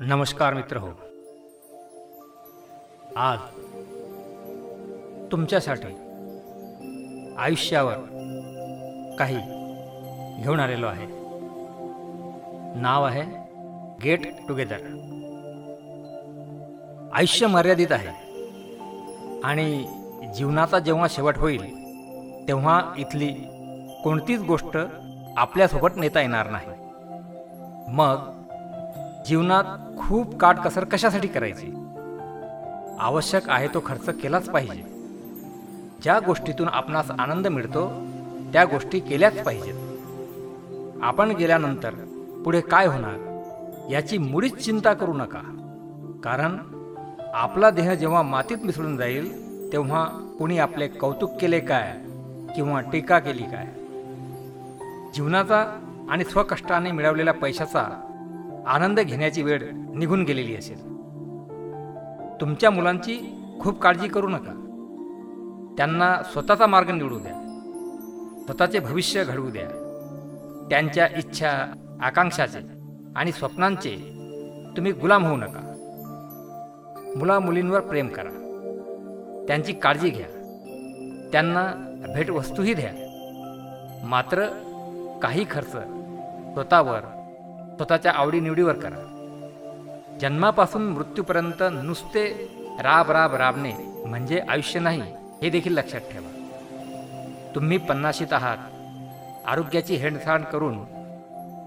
नमस्कार मित्र हो. आज तुमच्यासाठी आयुष्यावर काही घेऊन आलेलो आहे. नाव आहे गेट टुगेदर आयुष्य मर्यादित आहे. आणि जीवनाचा जेव्हा शेवट होईल तेव्हा इथली कोणतीच गोष्ट आपल्यासोबत नेता येणार नाही. मग जीवनात खूप काटकसर कशासाठी करायची? आवश्यक आहे तो खर्च केलाच पाहिजे. ज्या गोष्टीतून आपणास आनंद मिळतो त्या गोष्टी केल्याच पाहिजेत. आपण गेल्यानंतर पुढे काय होणार याची मुळीच चिंता करू नका. कारण आपला देह जेव्हा मातीत मिसळून जाईल तेव्हा कुणी आपले कौतुक केले काय किंवा टीका केली काय? जीवनाचा आणि स्वकष्टाने मिळवलेल्या पैशाचा आनंद घेण्याची वेळ निघून गेलेली असेल. तुमच्या मुलांची खूप काळजी करू नका. त्यांना स्वतःचा मार्ग निवडू द्या. स्वतःचे भविष्य घडवू द्या. त्यांच्या इच्छा आकांक्षाचे आणि स्वप्नांचे तुम्ही गुलाम होऊ नका. मुला मुलींवर प्रेम करा. त्यांची काळजी घ्या. त्यांना भेटवस्तूही द्या. मात्र काही खर्च स्वतःवर स्वतःच्या आवडीनिवडीवर करा. जन्मापासून मृत्यूपर्यंत नुसते राब राब राबणे म्हणजे आयुष्य नाही हे देखील लक्षात ठेवा. तुम्ही पन्नाशीत आहात. आरोग्याची हेळसांड करून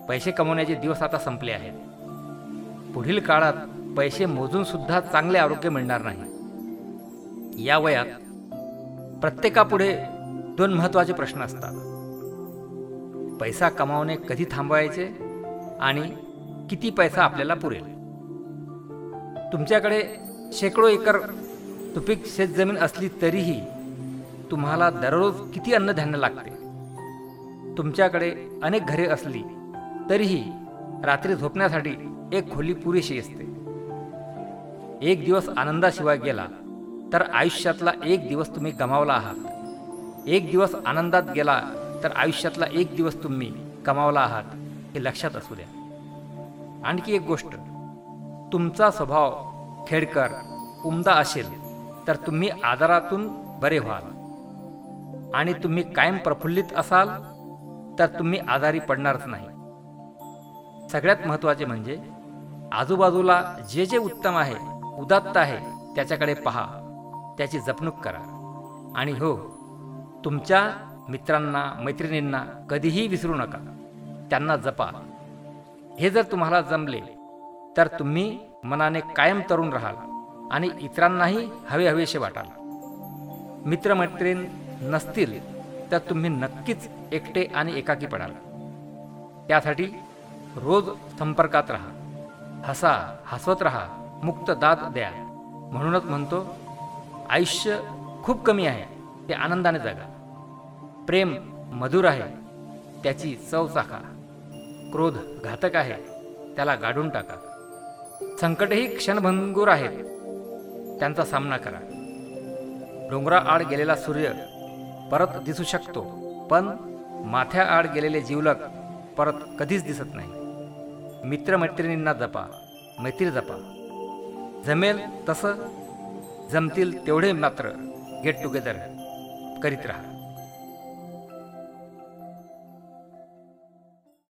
पैसे कमवण्याचे दिवस आता संपले आहेत. पुढील काळात पैसे मोजून सुद्धा चांगले आरोग्य मिळणार नाही. या वयात प्रत्येकापुढे दोन महत्त्वाचे प्रश्न असतात. पैसा कमावणे कधी थांबवायचे? आणि किती पैसा आपल्याला पुरेल? तुमच्याकडे शेकडो एकर तुपीक शेतजमीन असली तरीही तुम्हाला दररोज किती अन्नधान्य लागते? तुमच्याकडे अनेक घरे असली तरीही रात्री झोपण्यासाठी एक खोली पुरेशी असते. एक दिवस आनंदाशिवाय गेला तर आयुष्यातला एक दिवस तुम्ही गमावला आहात. एक दिवस आनंदात गेला तर आयुष्यातला एक दिवस तुम्ही कमावला आहात. हे लक्षात असू द्या. आणखी एक गोष्ट. तुमचा स्वभाव खेडकर उमदा असेल तर तुम्ही आजारातून बरे व्हाल. आणि तुम्ही कायम प्रफुल्लित असाल तर तुम्ही आजारी पडणारच नाही. सगळ्यात महत्त्वाचे म्हणजे आजूबाजूला जे जे उत्तम आहे उदात्त आहे त्याच्याकडे पहा. त्याची जपणूक करा. आणि हो तुमच्या मित्रांना मैत्रिणींना कधीही विसरू नका. त्यांना जपा. हे जर तुम्हाला जमले तर तुम्ही मनाने कायम तरुण राहाल आणि इतरांनाही हवे हवेसे वाटाल. मित्रमैत्रीण नसतील तर तुम्ही नक्कीच एकटे आणि एकाकी पडाल. त्यासाठी रोज संपर्कात राहा. हसा हसवत राहा मुक्त दाद द्या. म्हणूनच म्हणतो आयुष्य खूप कमी आहे ते आनंदाने जगा. प्रेम मधुर आहे त्याची चव चाखा. क्रोध घातक आहे त्याला गाडून टाका. संकटही क्षणभंगूर आहेत. त्यांचा सामना करा. डोंगराआड गेलेला सूर्य परत दिसू शकतो पण माथ्याआड गेलेले जीवलक परत कधीच दिसत नाही. मित्रमैत्रिणींना जपा मैत्री जपा. जमेल तसं जमतील तेवढे मात्र गेट टुगेदर करीत राहा.